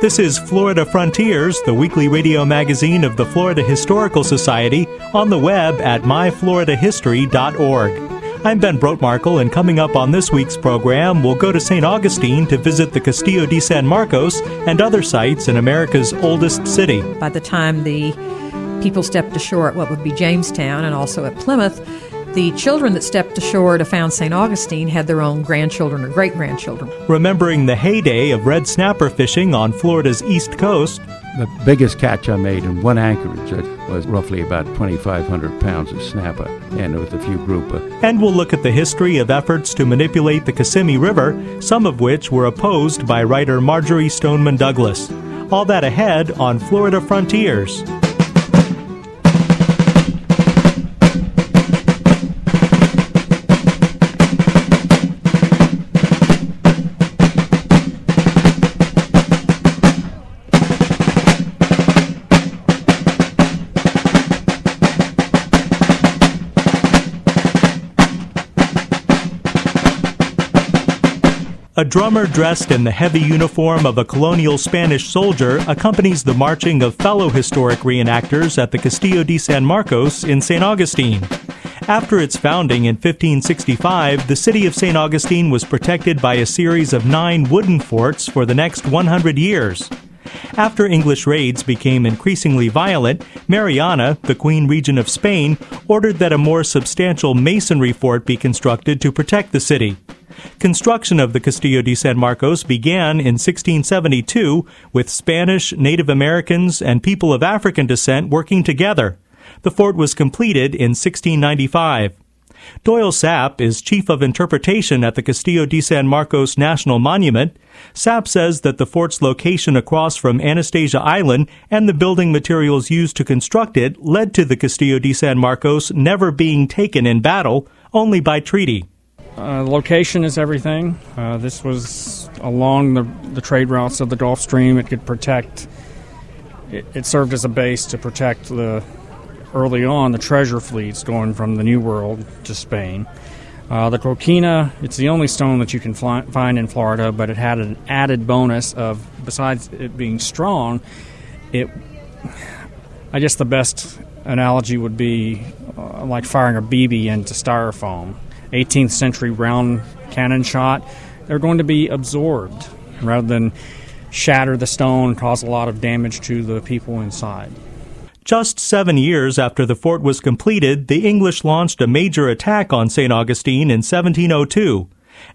This is Florida Frontiers, the weekly radio magazine of the Florida Historical Society, on the web at myfloridahistory.org. I'm Ben Brotemarkle, and coming up on this week's program, we'll go to St. Augustine to visit the Castillo de San Marcos and other sites in America's oldest city. By the time the people stepped ashore at what would be Jamestown and also at Plymouth, the children that stepped ashore to found St. Augustine had their own grandchildren or great grandchildren. Remembering the heyday of red snapper fishing on Florida's east coast, the biggest catch I made in one anchorage was roughly about 2,500 pounds of snapper, and with a few grouper. And we'll look at the history of efforts to manipulate the Kissimmee River, some of which were opposed by writer Marjory Stoneman Douglas. All that ahead on Florida Frontiers. A drummer dressed in the heavy uniform of a colonial Spanish soldier accompanies the marching of fellow historic reenactors at the Castillo de San Marcos in St. Augustine. After its founding in 1565, the city of St. Augustine was protected by a series of nine wooden forts for the next 100 years. After English raids became increasingly violent, Mariana, the Queen Regent of Spain, ordered that a more substantial masonry fort be constructed to protect the city. Construction of the Castillo de San Marcos began in 1672 with Spanish, Native Americans, and people of African descent working together. The fort was completed in 1695. Doyle Sapp is Chief of Interpretation at the Castillo de San Marcos National Monument. Sapp says that the fort's location across from Anastasia Island and the building materials used to construct it led to the Castillo de San Marcos never being taken in battle, only by treaty. Uh, location is everything. Uh, this was along the, the trade routes of the Gulf Stream. It could protect. It, it, served as a base to protect the early on the treasure fleets going from the New World to Spain. Uh, the coquina, it's the only stone that you can fly, find in Florida, but it had an added bonus of besides it being strong, it. I guess the best analogy would be uh, like firing a BB into styrofoam 18th century round cannon shot, they're going to be absorbed rather than shatter the stone, cause a lot of damage to the people inside. Just seven years after the fort was completed, the English launched a major attack on St. Augustine in 1702.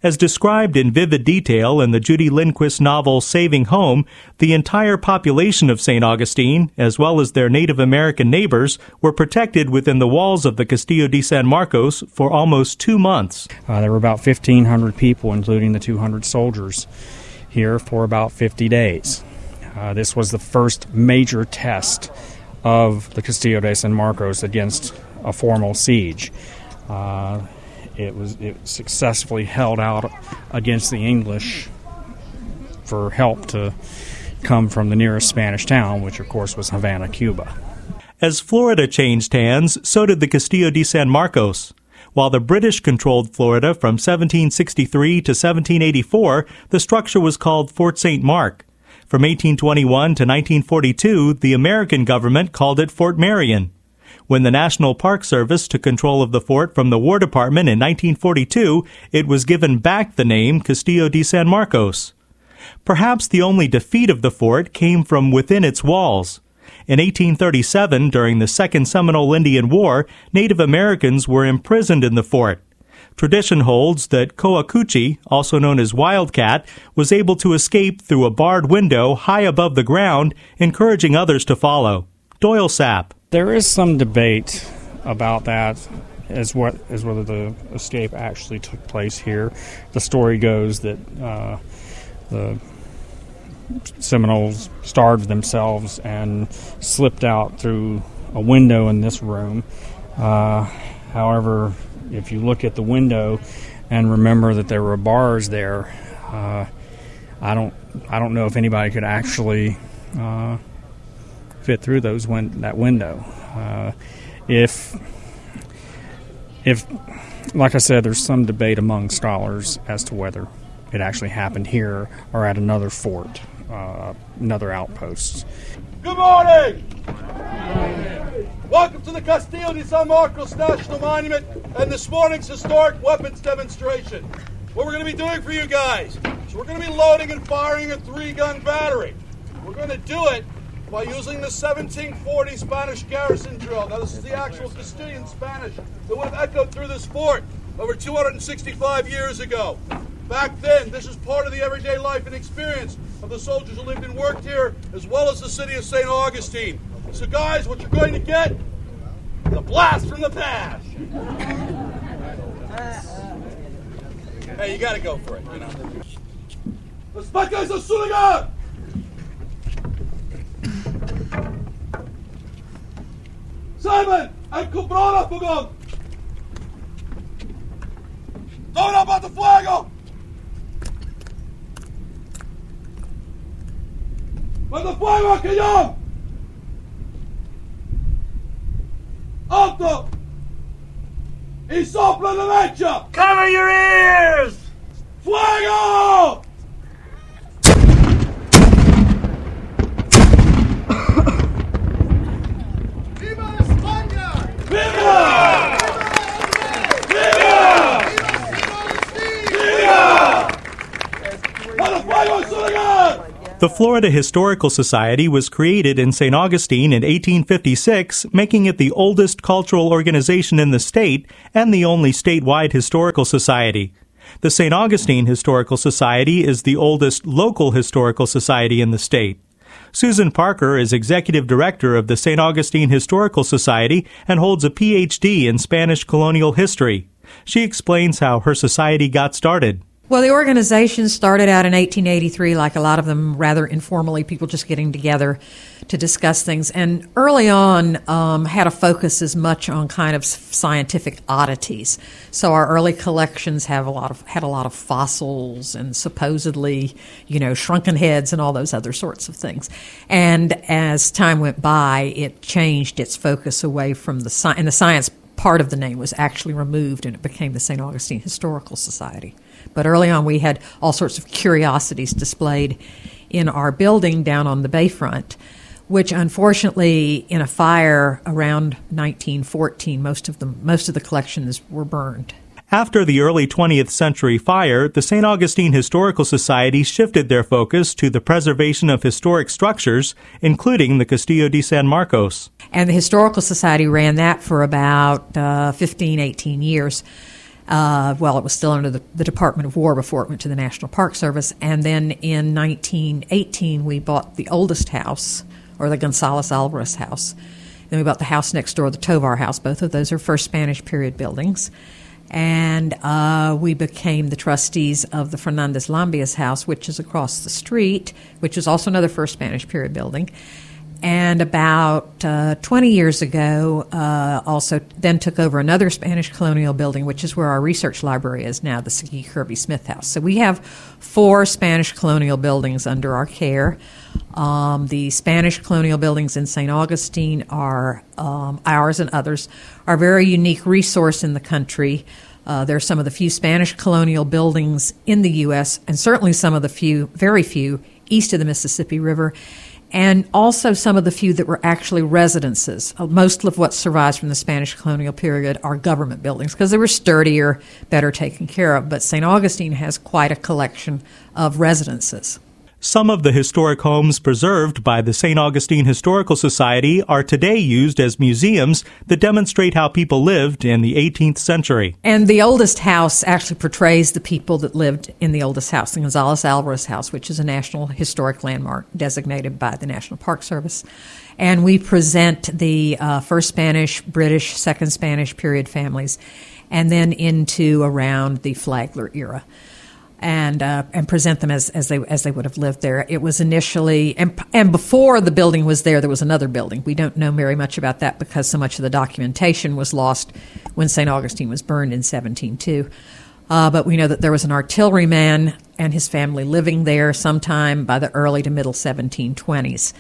As described in vivid detail in the Judy Lindquist novel Saving Home, the entire population of St. Augustine, as well as their Native American neighbors, were protected within the walls of the Castillo de San Marcos for almost two months. Uh, there were about 1,500 people, including the 200 soldiers, here for about 50 days. Uh, this was the first major test of the Castillo de San Marcos against a formal siege. Uh, it was it successfully held out against the English for help to come from the nearest Spanish town, which of course was Havana, Cuba. As Florida changed hands, so did the Castillo de San Marcos. While the British controlled Florida from 1763 to 1784, the structure was called Fort St. Mark. From 1821 to 1942, the American government called it Fort Marion. When the National Park Service took control of the fort from the War Department in 1942, it was given back the name Castillo de San Marcos. Perhaps the only defeat of the fort came from within its walls. In 1837, during the Second Seminole Indian War, Native Americans were imprisoned in the fort. Tradition holds that Coacoochee, also known as Wildcat, was able to escape through a barred window high above the ground, encouraging others to follow. Doyle Sapp. There is some debate about that as what as whether the escape actually took place here. The story goes that uh, the Seminoles starved themselves and slipped out through a window in this room. Uh, however, if you look at the window and remember that there were bars there, uh, I don't I don't know if anybody could actually uh, fit through those win- that window. Uh, if if like I said, there's some debate among scholars as to whether it actually happened here or at another fort, uh, another outpost. Good morning. Welcome to the Castillo de San Marcos National Monument and this morning's historic weapons demonstration. What we're going to be doing for you guys. So we're going to be loading and firing a three-gun battery. We're going to do it by using the 1740 Spanish garrison drill. Now, this is the actual Castilian Spanish that would have echoed through this fort over 265 years ago. Back then, this is part of the everyday life and experience of the soldiers who lived and worked here, as well as the city of St. Augustine. So, guys, what you're going to get a blast from the past. Hey, you got to go for it, you know. Los Pacas of Simon, el cumplón fogón. ¡Toma para fuego! ¡Manda fuego aquí yo! ¡Alto! ¡Y sopla derecha! Cover your ears! ¡Fuego! The Florida Historical Society was created in St. Augustine in 1856, making it the oldest cultural organization in the state and the only statewide historical society. The St. Augustine Historical Society is the oldest local historical society in the state. Susan Parker is executive director of the St. Augustine Historical Society and holds a PhD in Spanish colonial history. She explains how her society got started. Well, the organization started out in 1883, like a lot of them, rather informally, people just getting together to discuss things. And early on, um, had a focus as much on kind of scientific oddities. So our early collections have a lot of had a lot of fossils and supposedly, you know, shrunken heads and all those other sorts of things. And as time went by, it changed its focus away from the science, and the science part of the name was actually removed, and it became the St. Augustine Historical Society. But early on, we had all sorts of curiosities displayed in our building down on the bayfront, which unfortunately, in a fire around 1914, most of the most of the collections were burned. After the early 20th century fire, the St. Augustine Historical Society shifted their focus to the preservation of historic structures, including the Castillo de San Marcos. And the Historical Society ran that for about uh, 15, 18 years. Uh, well, it was still under the, the, Department of War before it went to the National Park Service. And then in 1918, we bought the oldest house, or the Gonzales Alvarez house. Then we bought the house next door, the Tovar house. Both of those are first Spanish period buildings. And uh, we became the trustees of the Fernandez Lambias house, which is across the street, which is also another first Spanish period building and about uh, 20 years ago, uh, also then took over another Spanish colonial building, which is where our research library is now, the Segui Kirby Smith House. So we have four Spanish colonial buildings under our care. Um, the Spanish colonial buildings in St. Augustine are um, ours and others are a very unique resource in the country. Uh, they're some of the few Spanish colonial buildings in the U.S. and certainly some of the few, very few, east of the Mississippi River and also some of the few that were actually residences. Uh, most of what survives from the Spanish colonial period are government buildings because they were sturdier, better taken care of. But St. Augustine has quite a collection of residences. Some of the historic homes preserved by the St. Augustine Historical Society are today used as museums that demonstrate how people lived in the 18th century. And the oldest house actually portrays the people that lived in the oldest house, the Gonzales Alvarez House, which is a National Historic Landmark designated by the National Park Service. And we present the uh, first Spanish, British, second Spanish period families, and then into around the Flagler era. And uh, and present them as, as they as they would have lived there. It was initially and and before the building was there, there was another building. We don't know very much about that because so much of the documentation was lost when St. Augustine was burned in 1702. Uh, but we know that there was an artilleryman and his family living there sometime by the early to middle 1720s.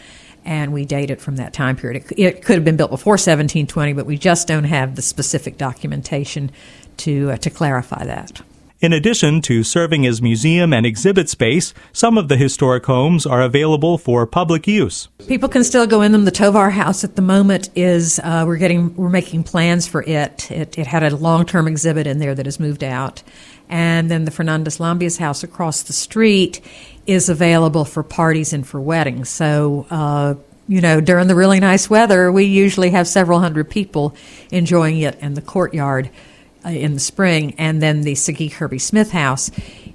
And we date it from that time period. It, it could have been built before 1720, but we just don't have the specific documentation to, uh, to clarify that. In addition to serving as museum and exhibit space, some of the historic homes are available for public use. People can still go in them. The Tovar House at the moment is uh, we're getting we're making plans for it. It, it had a long term exhibit in there that has moved out, and then the Fernandez Lambias House across the street is available for parties and for weddings. So. Uh, you know, during the really nice weather, we usually have several hundred people enjoying it in the courtyard uh, in the spring, and then the Segui Kirby Smith House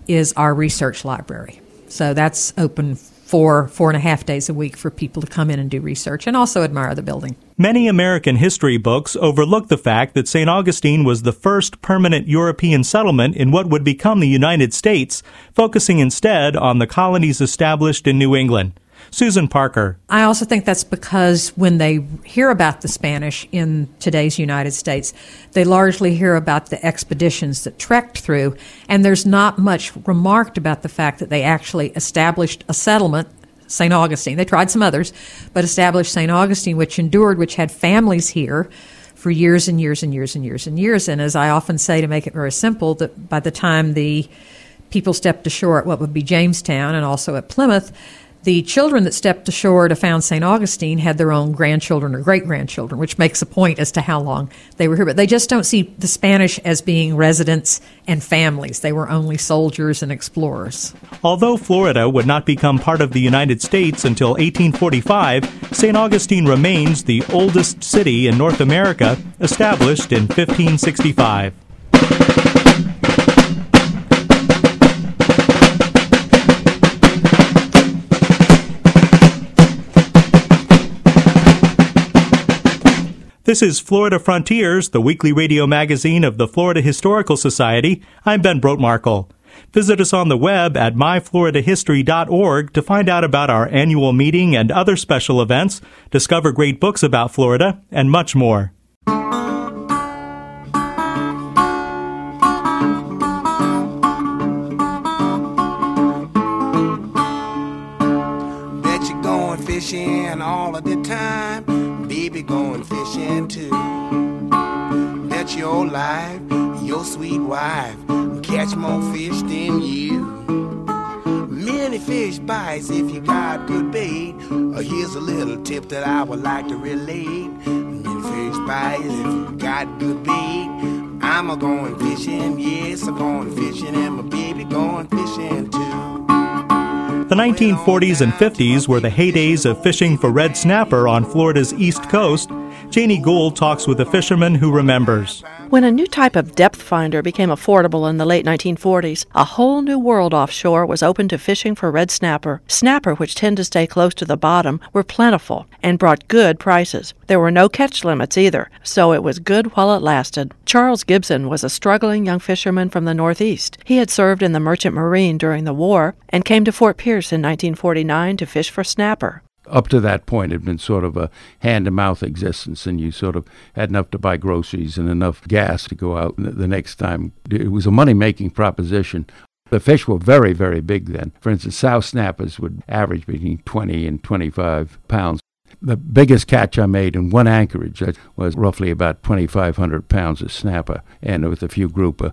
is our research library. So that's open four four and a half days a week for people to come in and do research and also admire the building. Many American history books overlook the fact that St. Augustine was the first permanent European settlement in what would become the United States, focusing instead on the colonies established in New England. Susan Parker. I also think that's because when they hear about the Spanish in today's United States, they largely hear about the expeditions that trekked through, and there's not much remarked about the fact that they actually established a settlement St. Augustine. They tried some others, but established St. Augustine, which endured, which had families here for years and years and years and years and years. And as I often say, to make it very simple, that by the time the people stepped ashore at what would be Jamestown and also at Plymouth, the children that stepped ashore to found St. Augustine had their own grandchildren or great grandchildren, which makes a point as to how long they were here. But they just don't see the Spanish as being residents and families. They were only soldiers and explorers. Although Florida would not become part of the United States until 1845, St. Augustine remains the oldest city in North America, established in 1565. This is Florida Frontiers, the weekly radio magazine of the Florida Historical Society. I'm Ben Brotemarkle. Visit us on the web at myfloridahistory.org to find out about our annual meeting and other special events, discover great books about Florida, and much more. Bet you're going fishing all of the time going fishing too. Bet your life, your sweet wife, catch more fish than you. Many fish bites if you got good bait. Uh, here's a little tip that I would like to relate. Many fish bites if you got good bait. I'm a going fishing, yes, I'm going fishing, and my baby going fishing too. The 1940s and 50s were the heydays of fishing for red snapper on Florida's east coast. Janie Gould talks with a fisherman who remembers. When a new type of depth finder became affordable in the late 1940s, a whole new world offshore was open to fishing for red snapper. Snapper, which tend to stay close to the bottom, were plentiful and brought good prices. There were no catch limits either, so it was good while it lasted. Charles Gibson was a struggling young fisherman from the Northeast. He had served in the Merchant Marine during the war and came to Fort Pierce in 1949 to fish for snapper up to that point had been sort of a hand to mouth existence, and you sort of had enough to buy groceries and enough gas to go out the next time. It was a money making proposition. The fish were very, very big then. For instance, sow snappers would average between 20 and 25 pounds. The biggest catch I made in one anchorage was roughly about 2,500 pounds of snapper, and with a few grouper.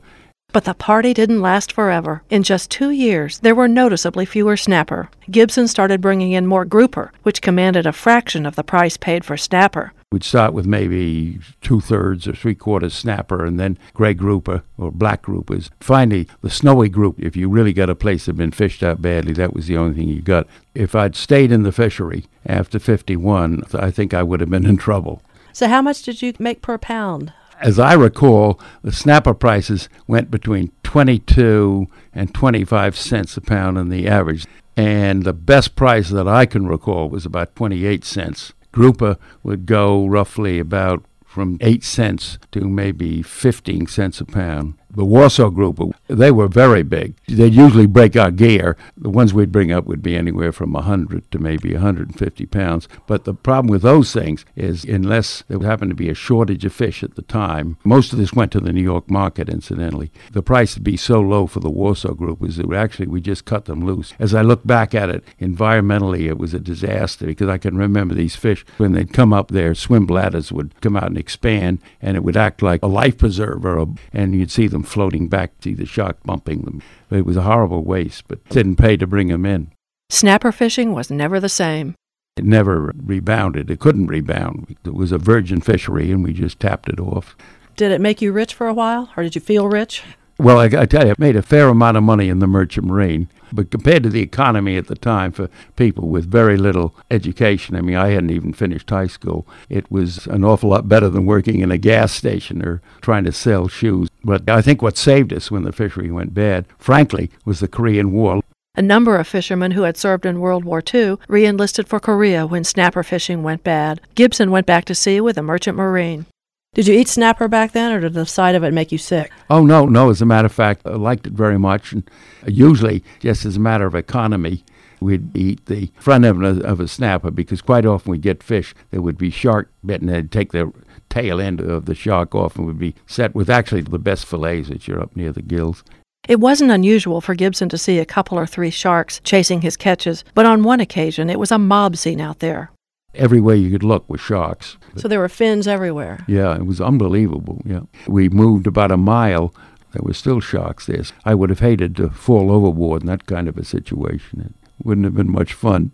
But the party didn't last forever. In just two years, there were noticeably fewer snapper. Gibson started bringing in more grouper, which commanded a fraction of the price paid for snapper. We'd start with maybe two thirds or three quarters snapper and then gray grouper or black groupers. Finally, the snowy group, if you really got a place that had been fished out badly, that was the only thing you got. If I'd stayed in the fishery after 51, I think I would have been in trouble. So, how much did you make per pound? As I recall, the snapper prices went between 22 and 25 cents a pound on the average. And the best price that I can recall was about 28 cents. Grouper would go roughly about from 8 cents to maybe 15 cents a pound. The Warsaw group, they were very big. They'd usually break our gear. The ones we'd bring up would be anywhere from 100 to maybe 150 pounds. But the problem with those things is, unless there happened to be a shortage of fish at the time, most of this went to the New York market, incidentally. The price would be so low for the Warsaw group is that actually we just cut them loose. As I look back at it, environmentally, it was a disaster because I can remember these fish when they'd come up there, swim bladders would come out and expand, and it would act like a life preserver, and you'd see them floating back, see the shark bumping them. It was a horrible waste, but didn't pay to bring them in. Snapper fishing was never the same. It never rebounded. It couldn't rebound. It was a virgin fishery, and we just tapped it off. Did it make you rich for a while, or did you feel rich? Well, I, I tell you, I made a fair amount of money in the merchant marine, but compared to the economy at the time for people with very little education, I mean, I hadn't even finished high school. It was an awful lot better than working in a gas station or trying to sell shoes. But I think what saved us when the fishery went bad, frankly, was the Korean War. A number of fishermen who had served in World War II re enlisted for Korea when snapper fishing went bad. Gibson went back to sea with a merchant marine. Did you eat snapper back then, or did the sight of it make you sick? Oh, no, no. As a matter of fact, I liked it very much. And uh, usually, just as a matter of economy, we'd eat the front end of a, of a snapper because quite often we'd get fish that would be shark bitten. They'd take the tail end of the shark off and would be set with actually the best fillets that you're up near the gills. It wasn't unusual for Gibson to see a couple or three sharks chasing his catches, but on one occasion it was a mob scene out there. Everywhere you could look was sharks. So there were fins everywhere. Yeah, it was unbelievable. Yeah. We moved about a mile. There were still sharks there. I would have hated to fall overboard in that kind of a situation. It wouldn't have been much fun.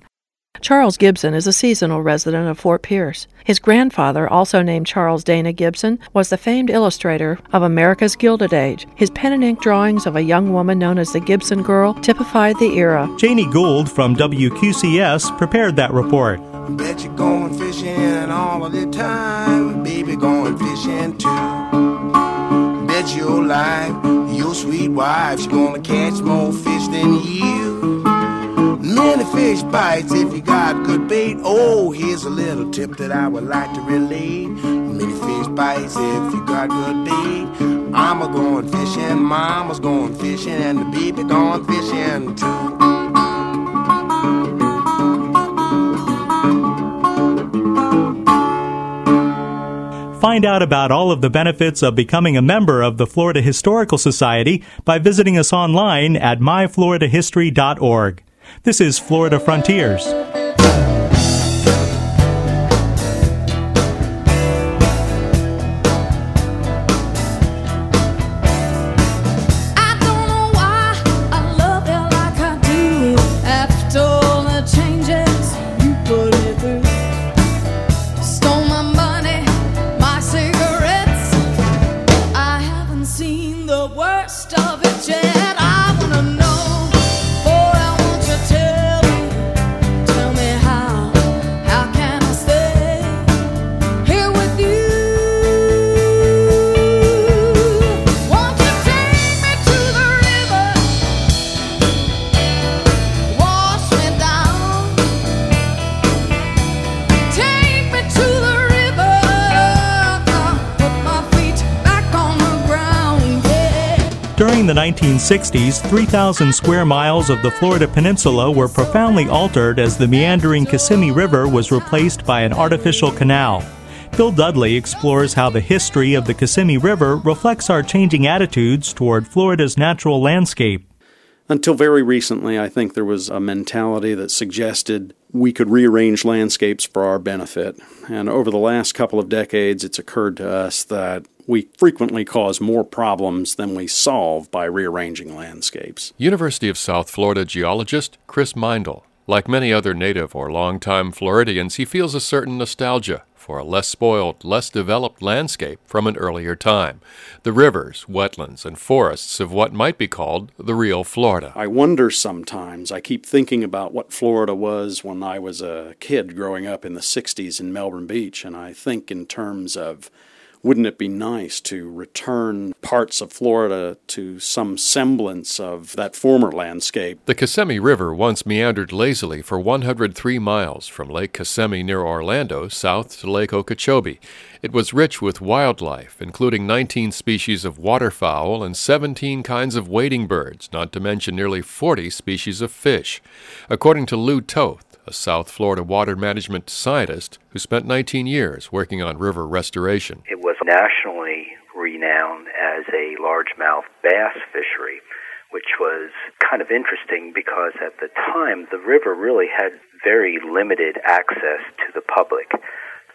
Charles Gibson is a seasonal resident of Fort Pierce. His grandfather, also named Charles Dana Gibson, was the famed illustrator of America's Gilded Age. His pen and ink drawings of a young woman known as the Gibson Girl typified the era. Janie Gould from WQCS prepared that report. Bet you're going fishing all of the time, baby, going fishing too. Bet your life, your sweet wife's gonna catch more fish than you. Many fish bites if you got good bait. Oh, here's a little tip that I would like to relate. Many fish bites if you got good bait. I'm a going fishing, mama's going fishing, and the baby going fishing too. Find out about all of the benefits of becoming a member of the Florida Historical Society by visiting us online at myfloridahistory.org. This is Florida Frontiers. love it yet. I wanna know. During the 1960s, 3,000 square miles of the Florida peninsula were profoundly altered as the meandering Kissimmee River was replaced by an artificial canal. Phil Dudley explores how the history of the Kissimmee River reflects our changing attitudes toward Florida's natural landscape. Until very recently, I think there was a mentality that suggested we could rearrange landscapes for our benefit. And over the last couple of decades, it's occurred to us that we frequently cause more problems than we solve by rearranging landscapes. University of South Florida geologist Chris Meindl. Like many other native or longtime Floridians, he feels a certain nostalgia for a less spoiled, less developed landscape from an earlier time. The rivers, wetlands, and forests of what might be called the real Florida. I wonder sometimes, I keep thinking about what Florida was when I was a kid growing up in the 60s in Melbourne Beach, and I think in terms of wouldn't it be nice to return parts of Florida to some semblance of that former landscape? The Kissimmee River once meandered lazily for 103 miles from Lake Kissimmee near Orlando south to Lake Okeechobee. It was rich with wildlife, including 19 species of waterfowl and 17 kinds of wading birds, not to mention nearly 40 species of fish. According to Lou Toth, a South Florida water management scientist who spent 19 years working on river restoration. It was nationally renowned as a largemouth bass fishery, which was kind of interesting because at the time the river really had very limited access to the public.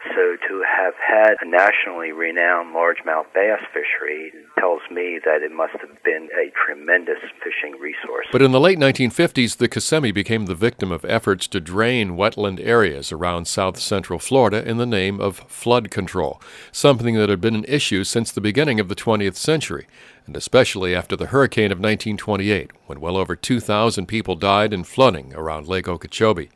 So to have had a nationally renowned largemouth bass fishery tells me that it must have been a tremendous fishing resource. But in the late 1950s, the Kissimmee became the victim of efforts to drain wetland areas around south central Florida in the name of flood control, something that had been an issue since the beginning of the 20th century, and especially after the hurricane of 1928, when well over 2,000 people died in flooding around Lake Okeechobee.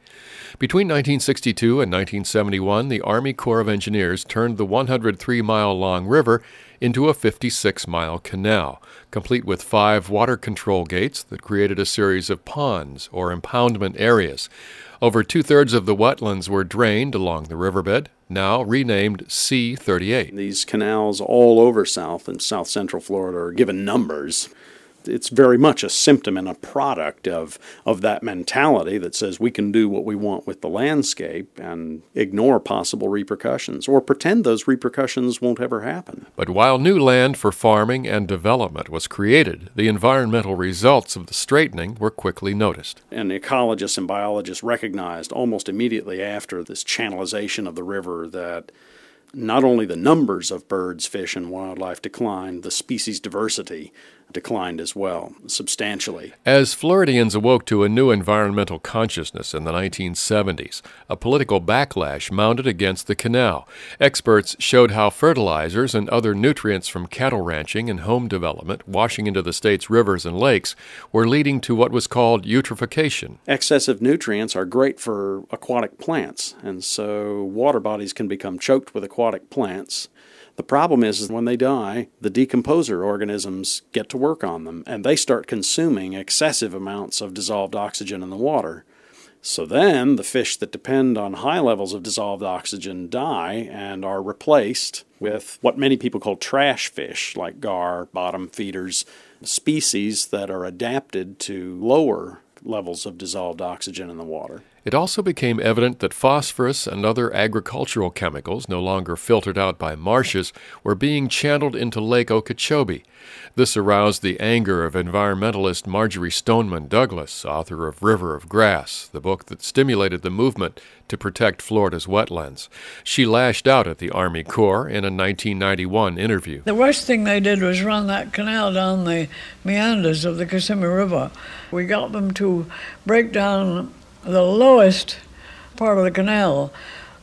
Between 1962 and 1971, the Army Corps of Engineers turned the 103 mile long river into a 56 mile canal, complete with five water control gates that created a series of ponds or impoundment areas. Over two thirds of the wetlands were drained along the riverbed, now renamed C 38. These canals all over South and South Central Florida are given numbers it's very much a symptom and a product of of that mentality that says we can do what we want with the landscape and ignore possible repercussions or pretend those repercussions won't ever happen. But while new land for farming and development was created, the environmental results of the straightening were quickly noticed. And ecologists and biologists recognized almost immediately after this channelization of the river that not only the numbers of birds, fish, and wildlife declined, the species diversity declined as well, substantially. As Floridians awoke to a new environmental consciousness in the 1970s, a political backlash mounted against the canal. Experts showed how fertilizers and other nutrients from cattle ranching and home development washing into the state's rivers and lakes were leading to what was called eutrophication. Excessive nutrients are great for aquatic plants, and so water bodies can become choked with aquatic plants the problem is, is when they die, the decomposer organisms get to work on them and they start consuming excessive amounts of dissolved oxygen in the water. So then the fish that depend on high levels of dissolved oxygen die and are replaced with what many people call trash fish, like gar, bottom feeders, species that are adapted to lower levels of dissolved oxygen in the water. It also became evident that phosphorus and other agricultural chemicals, no longer filtered out by marshes, were being channeled into Lake Okeechobee. This aroused the anger of environmentalist Marjory Stoneman Douglas, author of River of Grass, the book that stimulated the movement to protect Florida's wetlands. She lashed out at the Army Corps in a 1991 interview. The worst thing they did was run that canal down the meanders of the Kissimmee River. We got them to break down the lowest part of the canal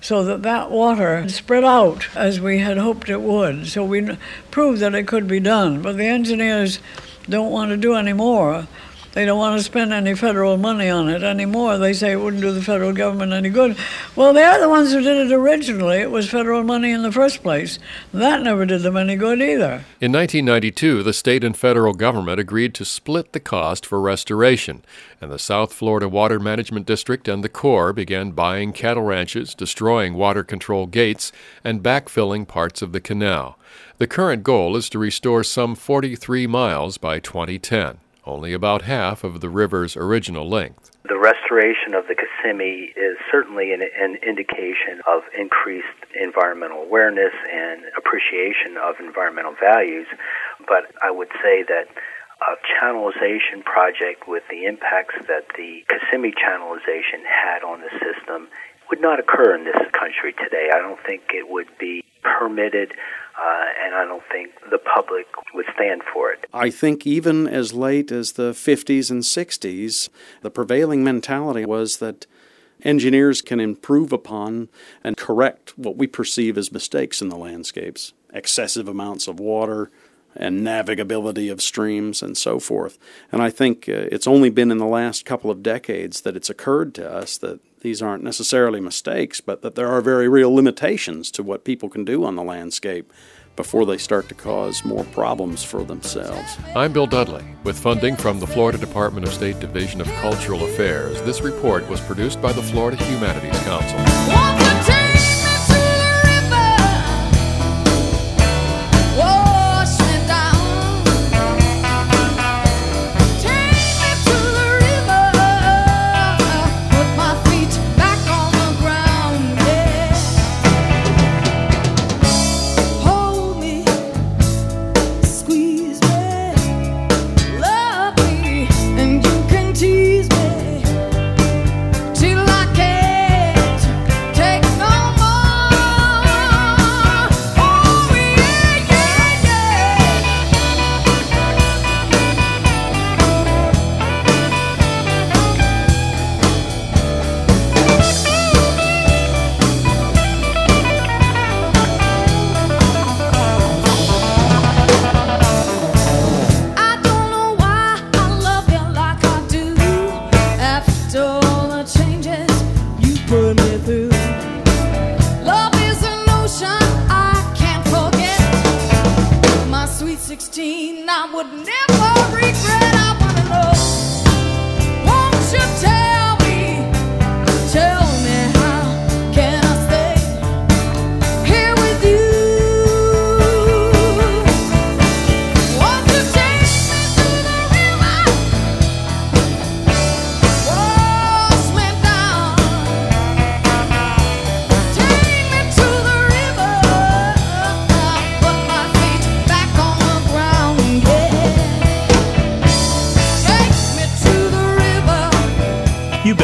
so that that water spread out as we had hoped it would. So we proved that it could be done. But the engineers don't want to do any more. They don't want to spend any federal money on it anymore. They say it wouldn't do the federal government any good. Well, they are the ones who did it originally. It was federal money in the first place. That never did them any good either. In 1992, the state and federal government agreed to split the cost for restoration, and the South Florida Water Management District and the Corps began buying cattle ranches, destroying water control gates, and backfilling parts of the canal. The current goal is to restore some 43 miles by 2010 only about half of the river's original length. The restoration of the Kissimmee is certainly an, an, indication of increased environmental awareness and appreciation of environmental values, but I would say that a channelization project with the impacts that the Kissimmee channelization had on the system would not occur in this country today. I don't think it would be permitted uh, and I don't think the public would stand for it. I think even as late as the 50s and 60s, the prevailing mentality was that engineers can improve upon and correct what we perceive as mistakes in the landscapes excessive amounts of water and navigability of streams and so forth. And I think uh, it's only been in the last couple of decades that it's occurred to us that these aren't necessarily mistakes, but that there are very real limitations to what people can do on the landscape before they start to cause more problems for themselves. I'm Bill Dudley. With funding from the Florida Department of State Division of Cultural Affairs, this report was produced by the Florida Humanities Council.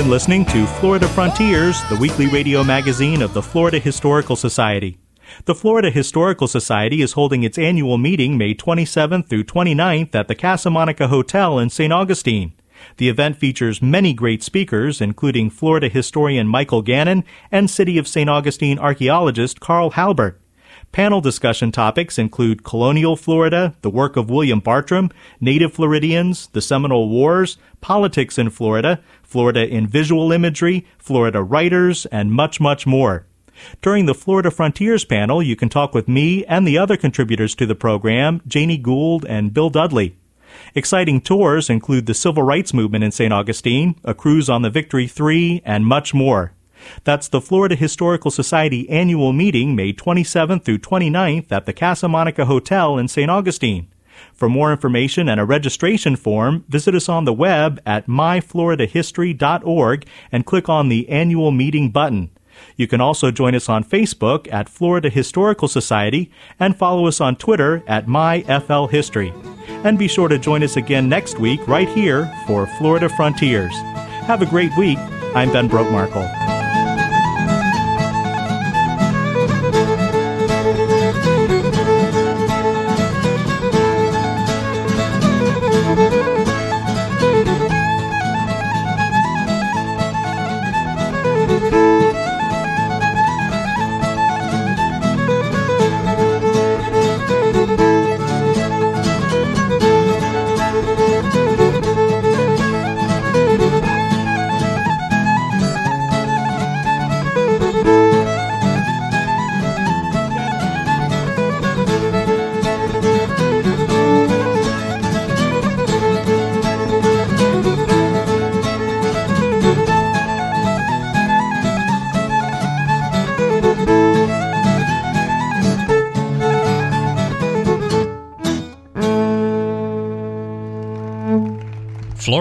Been listening to Florida Frontiers, the weekly radio magazine of the Florida Historical Society. The Florida Historical Society is holding its annual meeting May 27th through 29th at the Casa Monica Hotel in St. Augustine. The event features many great speakers, including Florida historian Michael Gannon and City of St. Augustine archaeologist Carl Halbirt. Panel discussion topics include colonial Florida, the work of William Bartram, native Floridians, the Seminole Wars, politics in Florida, Florida in visual imagery, Florida writers, and much, much more. During the Florida Frontiers panel, you can talk with me and the other contributors to the program, Janie Gould and Bill Dudley. Exciting tours include the Civil Rights Movement in St. Augustine, a cruise on the Victory 3, and much more. That's the Florida Historical Society annual meeting May 27th through 29th at the Casa Monica Hotel in St. Augustine. For more information and a registration form, visit us on the web at myfloridahistory.org and click on the annual meeting button. You can also join us on Facebook at Florida Historical Society and follow us on Twitter at MyFLHistory. And be sure to join us again next week right here for Florida Frontiers. Have a great week. I'm Ben Brotemarkle.